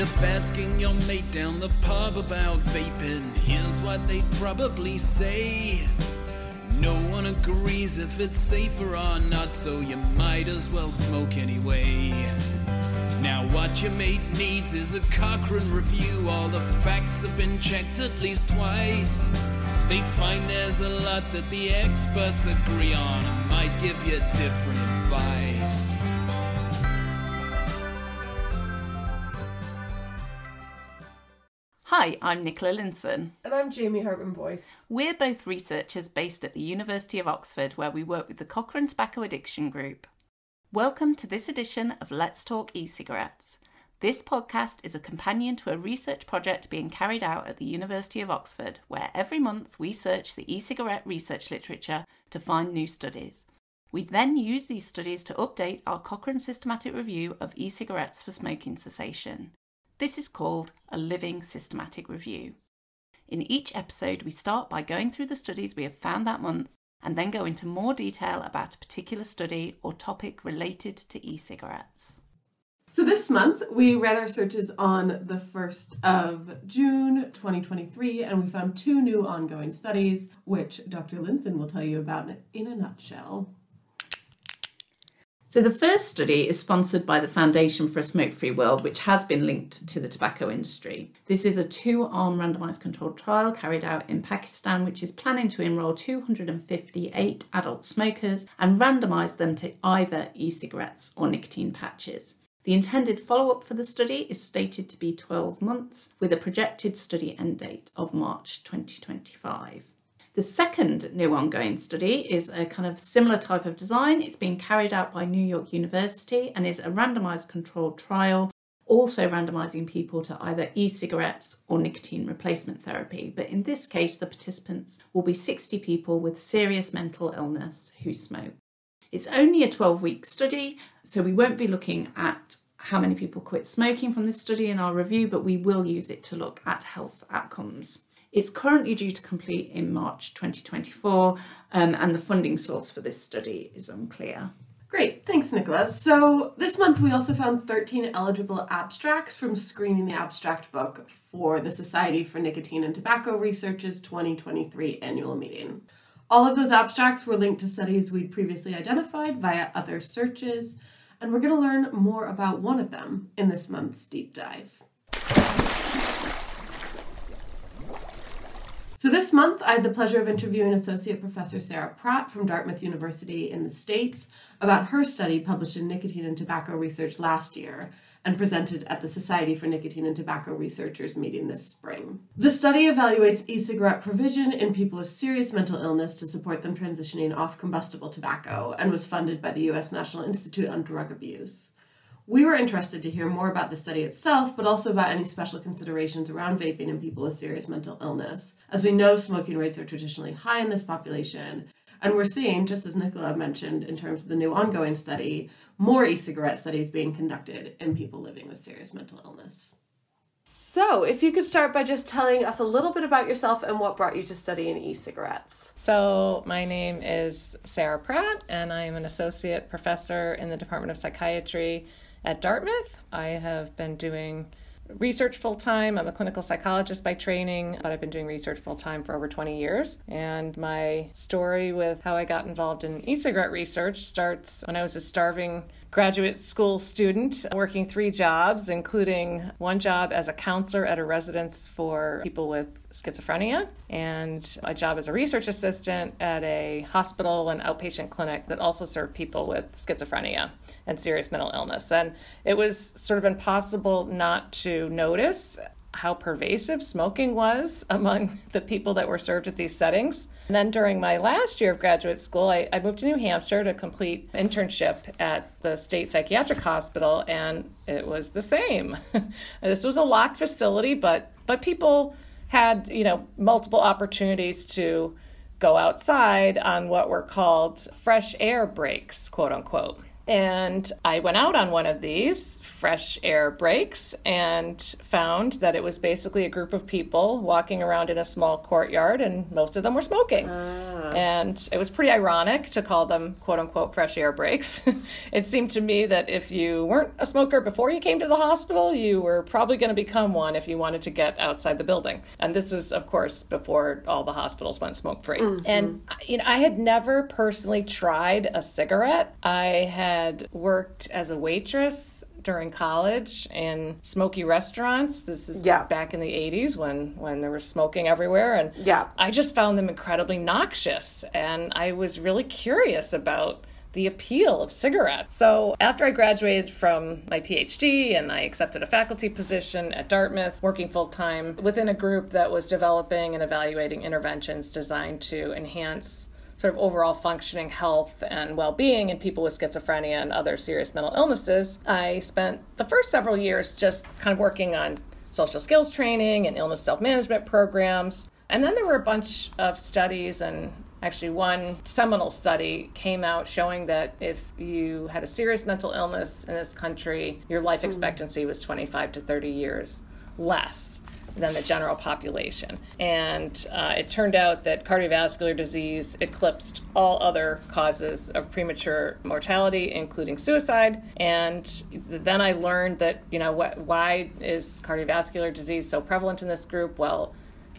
If asking your mate down the pub about vaping, here's what they'd probably say. No one agrees if it's safer or not, so you might as well smoke anyway. Now, what your mate needs is a Cochrane review. All the facts have been checked at least twice. They'd find there's a lot that the experts agree on and might give you different advice. Hi, I'm Nicola Lindson. And I'm Jamie Hartmann Boyce. We're both researchers based at the University of Oxford, where we work with the Cochrane Tobacco Addiction Group. Welcome to this edition of Let's Talk e cigarettes. This podcast is a companion to a research project being carried out at the University of Oxford, where every month we search the e cigarette research literature to find new studies. We then use these studies to update our Cochrane systematic review of e cigarettes for smoking cessation. This is called a living systematic review. In each episode, we start by going through the studies we have found that month and then go into more detail about a particular study or topic related to e cigarettes. So, this month we read our searches on the 1st of June 2023, and we found two new ongoing studies, which Dr. Lindson will tell you about in a nutshell. So, the first study is sponsored by the Foundation for a Smoke Free World, which has been linked to the tobacco industry. This is a two arm randomised controlled trial carried out in Pakistan, which is planning to enrol 258 adult smokers and randomise them to either e cigarettes or nicotine patches. The intended follow up for the study is stated to be 12 months, with a projected study end date of March 2025. The second new ongoing study is a kind of similar type of design. It's being carried out by New York University and is a randomized controlled trial, also randomizing people to either e cigarettes or nicotine replacement therapy. But in this case, the participants will be 60 people with serious mental illness who smoke. It's only a 12 week study, so we won't be looking at how many people quit smoking from this study in our review, but we will use it to look at health outcomes. It's currently due to complete in March 2024, um, and the funding source for this study is unclear. Great, thanks, Nicola. So, this month we also found 13 eligible abstracts from screening the abstract book for the Society for Nicotine and Tobacco Research's 2023 annual meeting. All of those abstracts were linked to studies we'd previously identified via other searches, and we're going to learn more about one of them in this month's deep dive. So this month, I had the pleasure of interviewing Associate Professor Sarah Pratt from Dartmouth University in the States about her study published in Nicotine and Tobacco Research last year and presented at the Society for Nicotine and Tobacco Researchers meeting this spring. The study evaluates e cigarette provision in people with serious mental illness to support them transitioning off combustible tobacco and was funded by the U.S. National Institute on Drug Abuse. We were interested to hear more about the study itself, but also about any special considerations around vaping in people with serious mental illness. As we know, smoking rates are traditionally high in this population, and we're seeing, just as Nicola mentioned in terms of the new ongoing study, more e cigarette studies being conducted in people living with serious mental illness. So, if you could start by just telling us a little bit about yourself and what brought you to studying e cigarettes. So, my name is Sarah Pratt, and I am an associate professor in the Department of Psychiatry at Dartmouth. I have been doing research full time. I'm a clinical psychologist by training, but I've been doing research full time for over 20 years. And my story with how I got involved in e cigarette research starts when I was a starving graduate school student working three jobs, including one job as a counselor at a residence for people with schizophrenia and a job as a research assistant at a hospital and outpatient clinic that also served people with schizophrenia and serious mental illness. And it was sort of impossible not to notice how pervasive smoking was among the people that were served at these settings. And then during my last year of graduate school, I, I, moved to New Hampshire to complete internship at the state psychiatric hospital, and it was the same. this was a locked facility, but but people had you know multiple opportunities to go outside on what were called fresh air breaks, quote unquote. And I went out on one of these fresh air breaks and found that it was basically a group of people walking around in a small courtyard, and most of them were smoking. Uh. And it was pretty ironic to call them quote unquote fresh air breaks. it seemed to me that if you weren't a smoker before you came to the hospital, you were probably going to become one if you wanted to get outside the building. And this is, of course, before all the hospitals went smoke free. Mm-hmm. And you know, I had never personally tried a cigarette. I had worked as a waitress during college in smoky restaurants. This is yeah. back in the 80s when when there was smoking everywhere and yeah. I just found them incredibly noxious and I was really curious about the appeal of cigarettes. So, after I graduated from my PhD and I accepted a faculty position at Dartmouth, working full time within a group that was developing and evaluating interventions designed to enhance sort of overall functioning health and well-being in people with schizophrenia and other serious mental illnesses i spent the first several years just kind of working on social skills training and illness self-management programs and then there were a bunch of studies and actually one seminal study came out showing that if you had a serious mental illness in this country your life hmm. expectancy was 25 to 30 years less than the general population. And uh, it turned out that cardiovascular disease eclipsed all other causes of premature mortality, including suicide. And then I learned that, you know, why is cardiovascular disease so prevalent in this group? Well,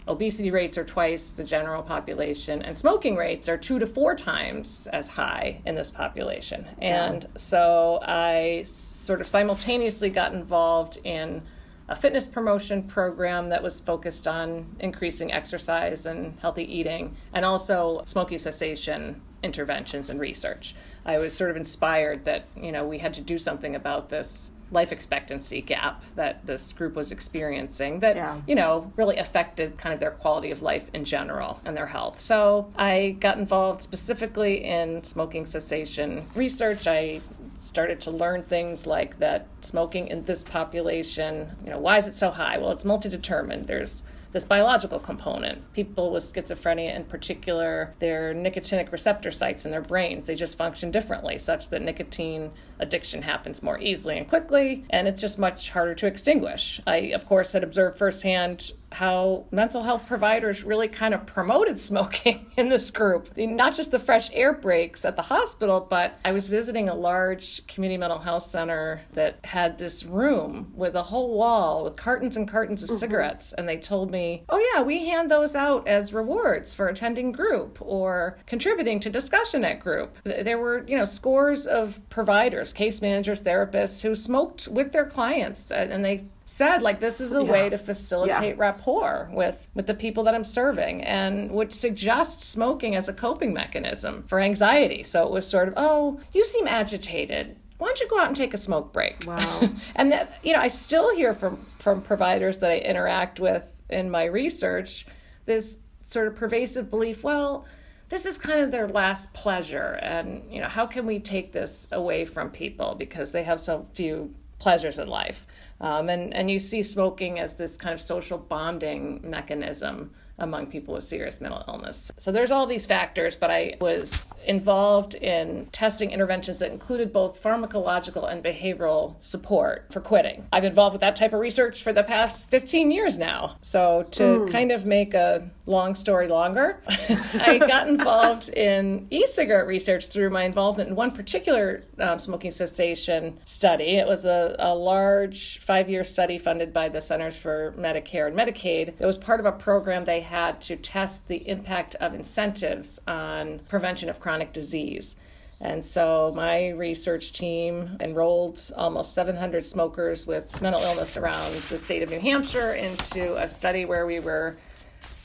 obesity rates are twice the general population, and smoking rates are two to four times as high in this population. And so I sort of simultaneously got involved in a fitness promotion program that was focused on increasing exercise and healthy eating, and also smoking cessation interventions and research. I was sort of inspired that you know we had to do something about this life expectancy gap that this group was experiencing that yeah. you know really affected kind of their quality of life in general and their health so i got involved specifically in smoking cessation research i started to learn things like that smoking in this population, you know, why is it so high? Well, it's multi-determined. There's this biological component. People with schizophrenia, in particular, their nicotinic receptor sites in their brains, they just function differently, such that nicotine addiction happens more easily and quickly, and it's just much harder to extinguish. I, of course, had observed firsthand how mental health providers really kind of promoted smoking in this group. Not just the fresh air breaks at the hospital, but I was visiting a large community mental health center that had this room with a whole wall with cartons and cartons of mm-hmm. cigarettes. And they told me, oh, yeah, we hand those out as rewards for attending group or contributing to discussion at group. There were, you know, scores of providers, case managers, therapists who smoked with their clients and they said like this is a yeah. way to facilitate yeah. rapport with with the people that I'm serving and would suggest smoking as a coping mechanism for anxiety. So it was sort of, "Oh, you seem agitated. Why don't you go out and take a smoke break?" Wow. and that you know, I still hear from from providers that I interact with in my research this sort of pervasive belief, well, this is kind of their last pleasure and you know how can we take this away from people because they have so few pleasures in life um, and, and you see smoking as this kind of social bonding mechanism among people with serious mental illness. So there's all these factors, but I was involved in testing interventions that included both pharmacological and behavioral support for quitting. I've been involved with that type of research for the past 15 years now. So to mm. kind of make a long story longer, I got involved in e-cigarette research through my involvement in one particular um, smoking cessation study. It was a, a large five-year study funded by the Centers for Medicare and Medicaid. It was part of a program they had to test the impact of incentives on prevention of chronic disease. And so my research team enrolled almost 700 smokers with mental illness around the state of New Hampshire into a study where we were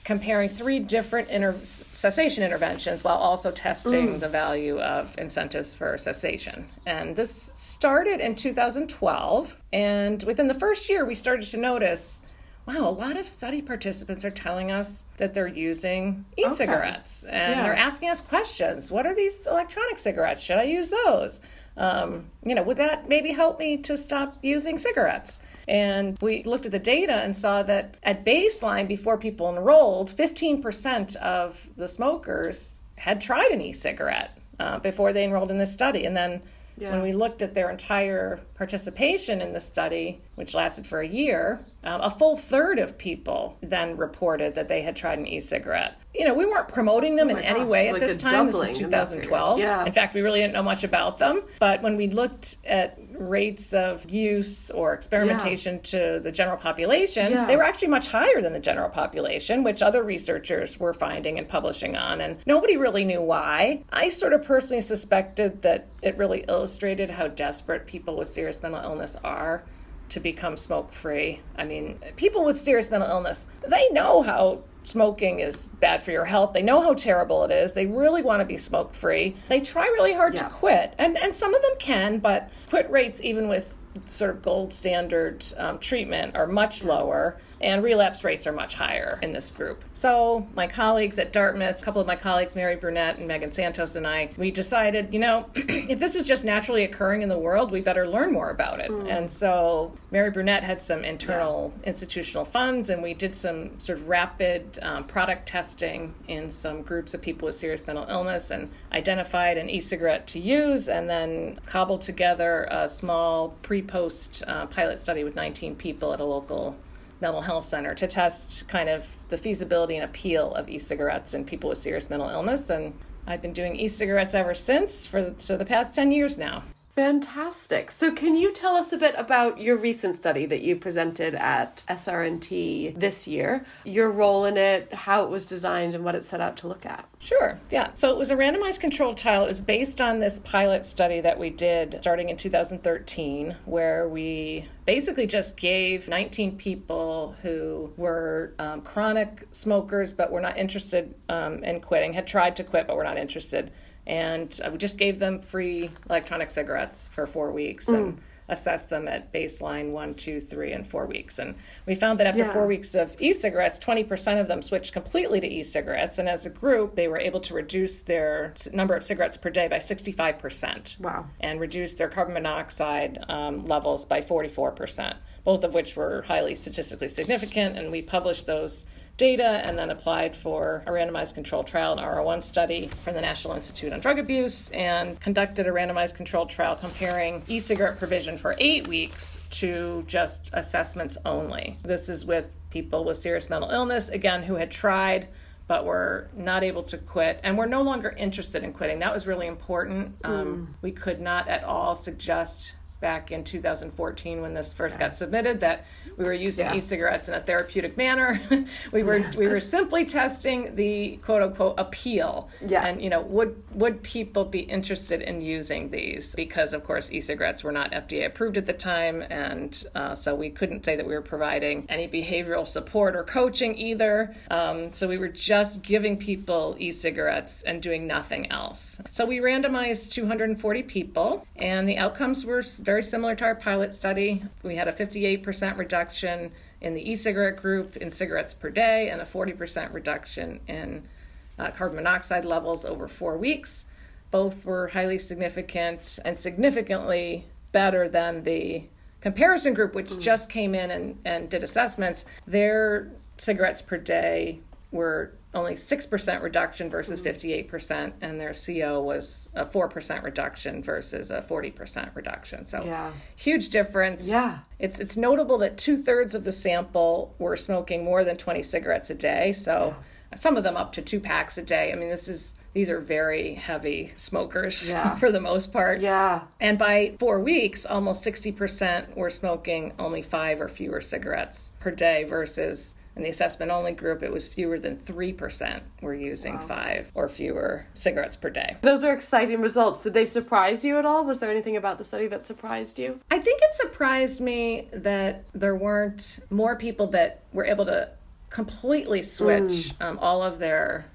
comparing three different inter- cessation interventions while also testing mm. the value of incentives for cessation. And this started in 2012. And within the first year, we started to notice wow, a lot of study participants are telling us that they're using e cigarettes okay. and yeah. they're asking us questions. What are these electronic cigarettes? Should I use those? Um, you know, would that maybe help me to stop using cigarettes? And we looked at the data and saw that at baseline, before people enrolled, 15% of the smokers had tried an e cigarette uh, before they enrolled in this study. And then Yeah. when we looked at their entire participation in the study, which lasted for a year, um, a full third of people then reported that they had tried an e-cigarette. You know, we weren't promoting them in Oh any gosh, way at this time. This is doubling in 2012. Yeah. In fact, we really didn't know much about them. But when we looked at rates of use or experimentation to the general population, Yeah. they were actually much higher than the general population, which other researchers were finding and publishing on. And nobody really knew why. I sort of personally suspected that it really illustrated how desperate people with serious mental illness are to become smoke free. I mean, people with serious mental illness, they know how smoking is bad for your health. They know how terrible it is. They really want to be smoke free. They try really hard Yeah. to quit. And and some of them can, but quit rates even with sort of gold standard um, treatment are much lower and relapse rates are much higher in this group. So, my colleagues at Dartmouth, a couple of my colleagues, Mary Brunette and Megan Santos, and I, we decided, you know, if this is just naturally occurring in the world, we better learn more about it. And so, Mary Brunette had some internal institutional funds, and we did some sort of rapid um, product testing in some groups of people with serious mental illness and identified an e cigarette to use, and then cobbled together a small pre post uh, pilot study with 19 people at a local mental health center to test kind of the feasibility and appeal of e-cigarettes in people with serious mental illness and I've been doing e-cigarettes ever since for so the past 10 years now. Fantastic. So, can you tell us a bit about your recent study that you presented at SRNT this year, your role in it, how it was designed, and what it set out to look at? Sure. Yeah. So it was a randomized controlled trial. It was based on this pilot study that we did starting in 2013, where we basically just gave 19 people who were um, chronic smokers but were not interested um, in quitting, had tried to quit but were not interested. And uh, we just gave them free electronic cigarettes for four weeks and assessed them at baseline one, two, three, and four weeks. And we found that after Yeah. four weeks of e cigarettes, 20% of them switched completely to e cigarettes. And as a group, they were able to reduce their number of cigarettes per day by 65%. Wow. And reduce their carbon monoxide um, levels by 44%, both of which were highly statistically significant. And we published those data and then applied for a randomized controlled trial, an R01 study from the National Institute on Drug Abuse, and conducted a randomized controlled trial comparing e cigarette provision for eight weeks to just assessments only. This is with people with serious mental illness, again, who had tried but were not able to quit and were no longer interested in quitting. That was really important. Um, we could not at all suggest back in 2014 when this first got submitted that we were using Yeah. e-cigarettes in a therapeutic manner. we were we were simply testing the quote unquote appeal. Yeah. And you know, would would people be interested in using these? Because of course e-cigarettes were not FDA approved at the time and uh, so we couldn't say that we were providing any behavioral support or coaching either. Um, so we were just giving people e-cigarettes and doing nothing else. So we randomized 240 people and the outcomes were very similar to our pilot study. We had a 58% reduction in the e-cigarette group in cigarettes per day and a 40% reduction in uh, carbon monoxide levels over four weeks. Both were highly significant and significantly better than the comparison group, which just came in and, and did assessments. Their cigarettes per day were only 6% reduction versus mm-hmm. 58%, and their CO was a 4% reduction versus a 40% reduction. So, Yeah. huge difference. Yeah. It's it's notable that two thirds of the sample were smoking more than 20 cigarettes a day. So some of them up to two packs a day. I mean, this is these are very heavy smokers Yeah. for the most part. Yeah. And by four weeks, almost 60% were smoking only five or fewer cigarettes per day versus in the assessment only group, it was fewer than 3% were using five or fewer cigarettes per day. Those are exciting results. Did they surprise you at all? Was there anything about the study that surprised you? I think it surprised me that there weren't more people that were able to completely switch um, all of their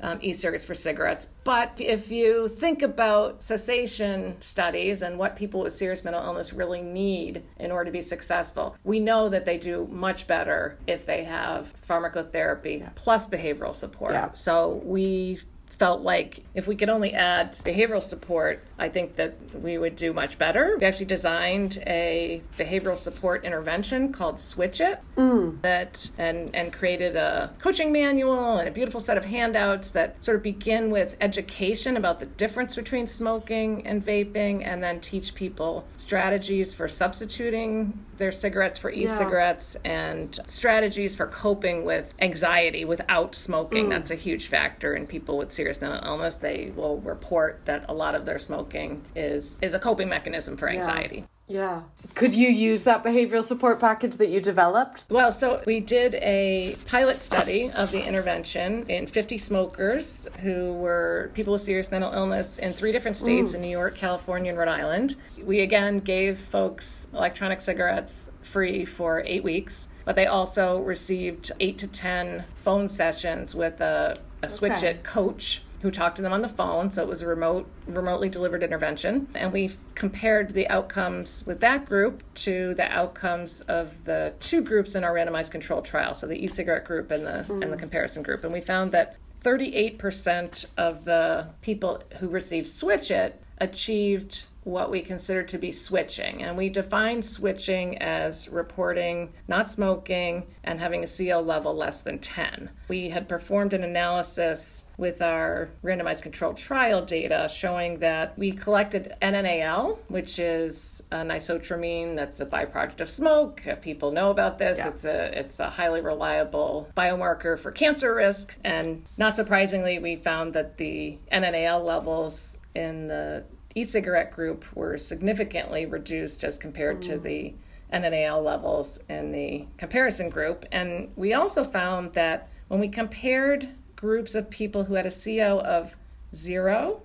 um, e-cigarettes for cigarettes. But if you think about cessation studies and what people with serious mental illness really need in order to be successful, we know that they do much better if they have pharmacotherapy plus behavioral support. Yeah. So we felt like if we could only add behavioral support, I think that we would do much better. We actually designed a behavioral support intervention called Switch It mm. that and and created a coaching manual and a beautiful set of handouts that sort of begin with education about the difference between smoking and vaping and then teach people strategies for substituting their cigarettes for e-cigarettes yeah. and strategies for coping with anxiety without smoking. Mm. That's a huge factor in people with serious mental illness. They will report that a lot of their smoking is is a coping mechanism for anxiety. Yeah. Yeah. Could you use that behavioral support package that you developed? Well, so we did a pilot study of the intervention in 50 smokers who were people with serious mental illness in three different states mm. in New York, California, and Rhode Island. We again gave folks electronic cigarettes free for eight weeks, but they also received eight to 10 phone sessions with a, a Switch okay. It coach who talked to them on the phone. So it was a remote, remotely delivered intervention. And we compared the outcomes with that group to the outcomes of the two groups in our randomized control trial. So the e-cigarette group and the mm. and the comparison group. And we found that 38% of the people who received Switch It achieved what we consider to be switching. And we define switching as reporting not smoking and having a CO level less than 10. We had performed an analysis with our randomized controlled trial data showing that we collected NNAL, which is an isotretinoin that's a byproduct of smoke. People know about this. Yeah. It's a it's a highly reliable biomarker for cancer risk. And not surprisingly, we found that the NNAL levels in the e-cigarette group were significantly reduced as compared mm. to the NNAL levels in the comparison group. And we also found that when we compared groups of people who had a CO of zero,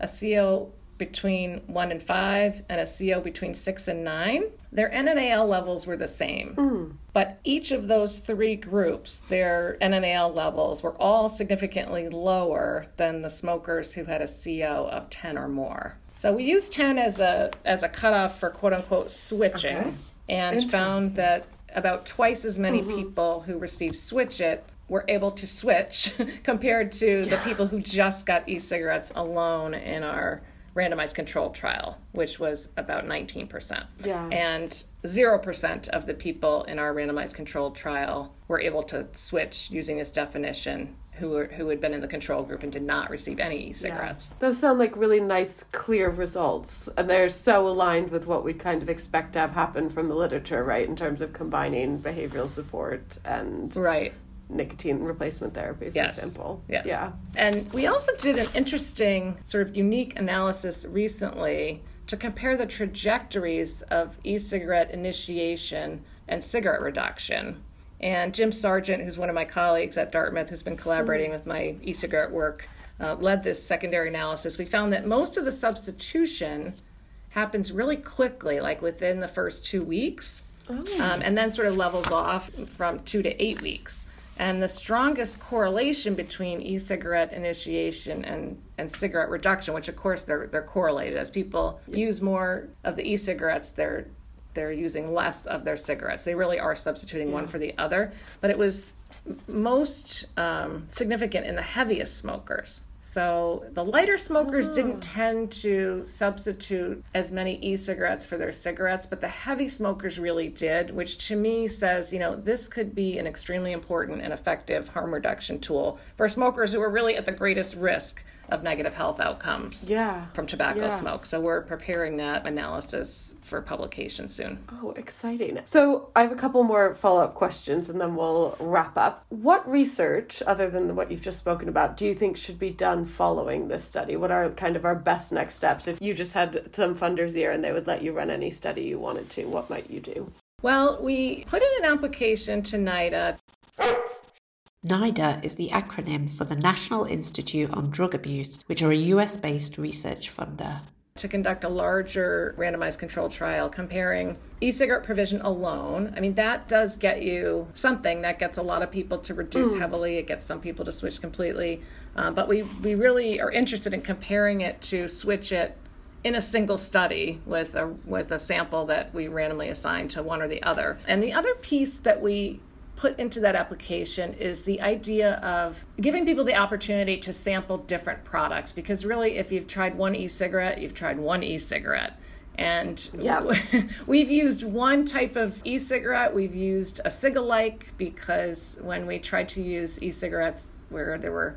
a CO between one and five, and a CO between six and nine, their NNAL levels were the same. Mm. But each of those three groups, their NNAL levels were all significantly lower than the smokers who had a CO of 10 or more. So we used 10 as a as a cutoff for quote unquote switching okay. and found that about twice as many mm-hmm. people who received switch it were able to switch compared to the people who just got e-cigarettes alone in our randomized control trial, which was about 19%. Yeah. And 0% of the people in our randomized controlled trial were able to switch using this definition who were, who had been in the control group and did not receive any e-cigarettes. Yeah. Those sound like really nice, clear results, and they're so aligned with what we kind of expect to have happen from the literature, right? In terms of combining behavioral support and right nicotine replacement therapy, for yes. example. Yes. Yeah. And we also did an interesting sort of unique analysis recently to compare the trajectories of e-cigarette initiation and cigarette reduction. And Jim Sargent, who's one of my colleagues at Dartmouth, who's been collaborating with my e-cigarette work, uh, led this secondary analysis. We found that most of the substitution happens really quickly, like within the first two weeks, oh. um, and then sort of levels off from two to eight weeks. And the strongest correlation between e-cigarette initiation and, and cigarette reduction, which of course they're they're correlated. As people use more of the e-cigarettes, they're they're using less of their cigarettes. They really are substituting yeah. one for the other. But it was most um, significant in the heaviest smokers. So the lighter smokers oh. didn't ah. tend to substitute as many e-cigarettes for their cigarettes, but the heavy smokers really did, which to me says, you know, this could be an extremely important and effective harm reduction tool for smokers who are really at the greatest risk of negative health outcomes yeah. from tobacco yeah. smoke. So we're preparing that analysis for publication soon. Oh, exciting. So I have a couple more follow up questions and then we'll wrap up. What research, other than what you've just spoken about, do you think should be done following this study? What are kind of our best next steps? If you just had some funders here and they would let you run any study you wanted to, what might you do? Well, we put in an application to NIDA NIDA is the acronym for the National Institute on Drug Abuse, which are a US based research funder. To conduct a larger randomized controlled trial comparing e cigarette provision alone. I mean, that does get you something that gets a lot of people to reduce mm. heavily, it gets some people to switch completely. Uh, but we, we really are interested in comparing it to switch it in a single study with a with a sample that we randomly assign to one or the other. And the other piece that we put into that application is the idea of giving people the opportunity to sample different products. Because really if you've tried one e-cigarette you've tried one e-cigarette. And Yeah. we've used one type of e-cigarette. We've used a cigalike because when we tried to use e-cigarettes where there were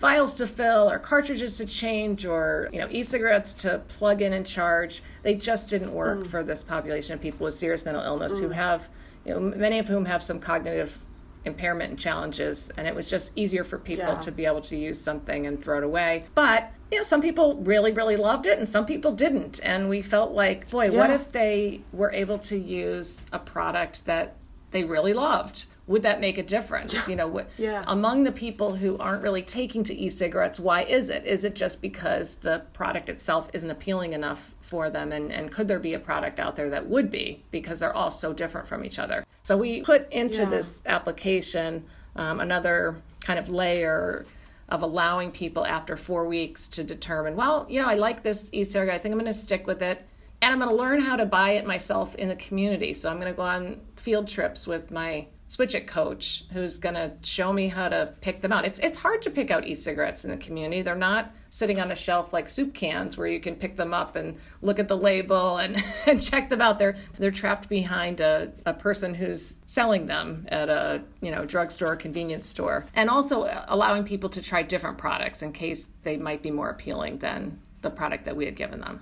vials to fill or cartridges to change or you know e-cigarettes to plug in and charge they just didn't work mm. for this population of people with serious mental illness who mm. have you know many of whom have some cognitive impairment and challenges and it was just easier for people Yeah. to be able to use something and throw it away. But you know some people really really loved it and some people didn't. And we felt like boy what if they were able to use a product that they really loved would that make a difference? You know what Yeah. among the people who aren't really taking to e-cigarettes why is it? Is it just because the product itself isn't appealing enough for them? And, and could there be a product out there that would be because they're all so different from each other? So we put into Yeah. this application um, another kind of layer of allowing people after four weeks to determine well you know i like this e-cigarette i think i'm going to stick with it and i'm going to learn how to buy it myself in the community. So i'm going to go on field trips with my switch it coach who's going to show me how to pick them out. It's, it's hard to pick out e-cigarettes in the community. They're not sitting on a shelf like soup cans where you can pick them up and look at the label and, and check them out. They're they're trapped behind a, a person who's selling them at a you know drugstore or convenience store. And also allowing people to try different products in case they might be more appealing than the product that we had given them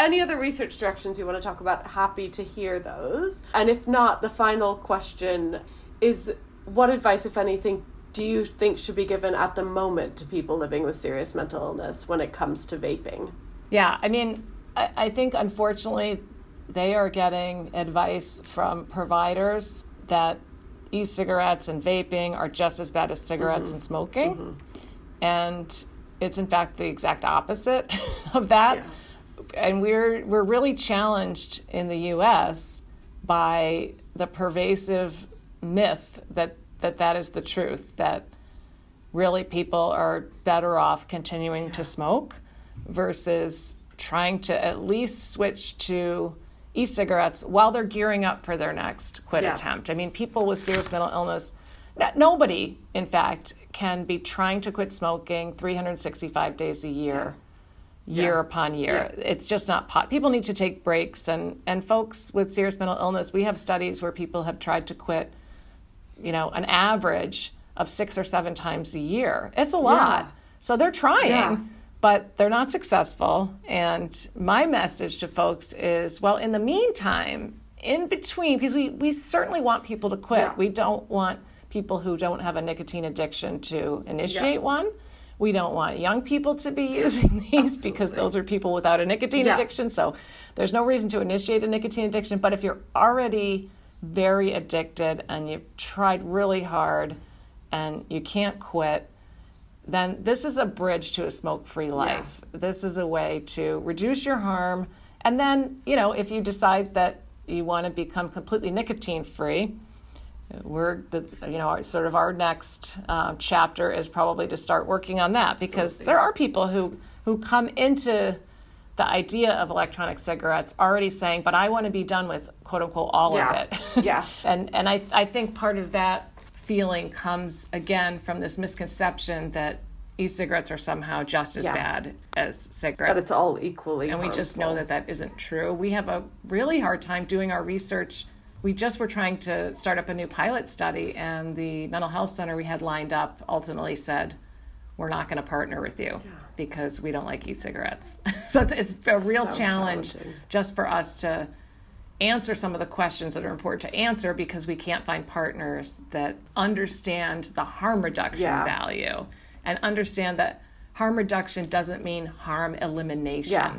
Any other research directions you want to talk about? Happy to hear those. And if not, the final question is what advice, if anything, do you think should be given at the moment to people living with serious mental illness when it comes to vaping? Yeah, I mean, I, I think unfortunately they are getting advice from providers that e cigarettes and vaping are just as bad as cigarettes mm-hmm. and smoking. Mm-hmm. And it's in fact the exact opposite of that. And we're, we're really challenged in the US by the pervasive myth that that, that is the truth, that really people are better off continuing to smoke versus trying to at least switch to e-cigarettes while they're gearing up for their next quit Yeah. attempt. I mean, people with serious mental illness, n- nobody, in fact, can be trying to quit smoking 365 days a year. Year Yeah. upon year, it's just not pot. People need to take breaks, and and folks with serious mental illness, we have studies where people have tried to quit you know, an average of six or seven times a year. It's a lot. Yeah. So they're trying, Yeah. but they're not successful. And my message to folks is well, in the meantime, in between, because we, we certainly want people to quit, Yeah. we don't want people who don't have a nicotine addiction to initiate one. We don't want young people to be using these because those are people without a nicotine Yeah. addiction. So there's no reason to initiate a nicotine addiction. But if you're already very addicted and you've tried really hard and you can't quit, then this is a bridge to a smoke free life. This is a way to reduce your harm. And then, you know, if you decide that you want to become completely nicotine free, we're the you know our, sort of our next uh, chapter is probably to start working on that because Absolutely. there are people who who come into the idea of electronic cigarettes already saying but i want to be done with quote unquote all Yeah. of it Yeah. and and I, I think part of that feeling comes again from this misconception that e-cigarettes are somehow just as Yeah. bad as cigarettes But it's all equally. and we just know that that isn't true. We have a really hard time doing our research. We just were trying to start up a new pilot study, and the mental health center we had lined up ultimately said, "We're not going to partner with you because we don't like e-cigarettes." so it's, it's a real So challenge just for us to answer some of the questions that are important to answer because we can't find partners that understand the harm reduction Yeah. value and understand that harm reduction doesn't mean harm elimination. Yeah.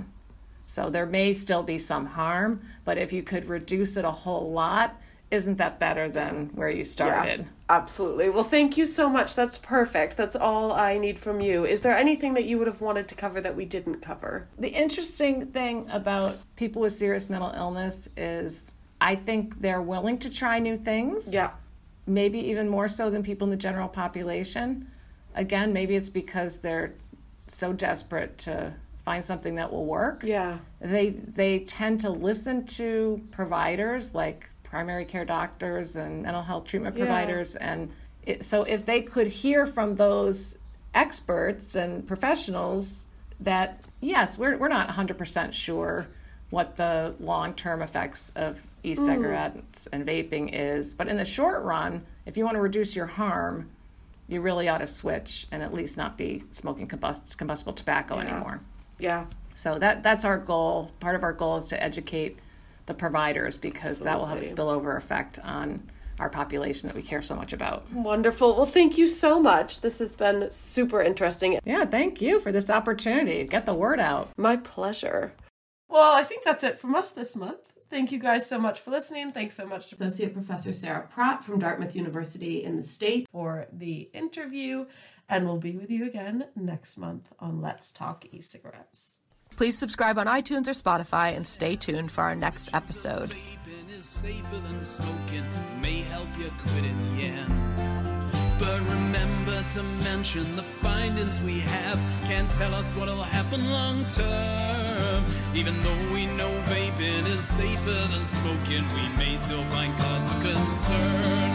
So there may still be some harm, but if you could reduce it a whole lot, isn't that better than where you started? Absolutely. Well, thank you so much. That's perfect. That's all I need from you. Is there anything that you would have wanted to cover that we didn't cover? The interesting thing about people with serious mental illness is I think they're willing to try new things. Yeah. maybe even more so than people in the general population. Again, maybe it's because they're so desperate to find something that will work. Yeah. They they tend to listen to providers like primary care doctors and mental health treatment Yeah. providers. And it, so if they could hear from those experts and professionals that, yes, we're, we're not 100% sure what the long term effects of e cigarettes and vaping is, but in the short run, if you want to reduce your harm, you really ought to switch and at least not be smoking combust- combustible tobacco anymore. Yeah. So that that's our goal. Part of our goal is to educate the providers because that will have a spillover effect on our population that we care so much about. Wonderful. Well, thank you so much. This has been super interesting. Yeah, thank you for this opportunity. Get the word out. My pleasure. Well, I think that's it from us this month. Thank you guys so much for listening. Thanks so much to Associate Professor Sarah Pratt from Dartmouth University in the state for the interview. And we'll be with you again next month on Let's Talk E Cigarettes. Please subscribe on iTunes or Spotify and stay tuned for our next episode. Vaping is safer than smoking, may help you quit in the end. But remember to mention the findings we have can't tell us what'll happen long term. Even though we know vaping is safer than smoking, we may still find cause for concern.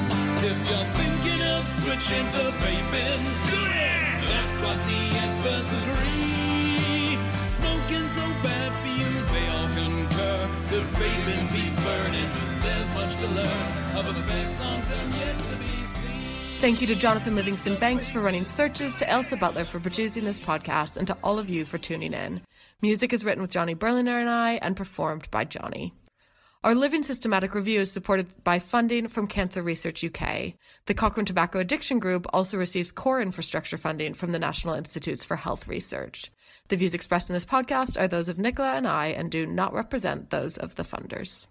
If you're thinking of switching to vaping, do it! That's what the experts agree. Smoking so bad for you, they all concur that vaping beats burning. But there's much to learn of effects long term yet to be. Thank you to Jonathan Livingstone Banks for running searches, to Ailsa Butler for producing this podcast, and to all of you for tuning in. Music is written with Johnny Berliner and I and performed by Johnny. Our Living Systematic Review is supported by funding from Cancer Research UK. The Cochrane Tobacco Addiction Group also receives core infrastructure funding from the National Institutes for Health Research. The views expressed in this podcast are those of Nicola and I and do not represent those of the funders.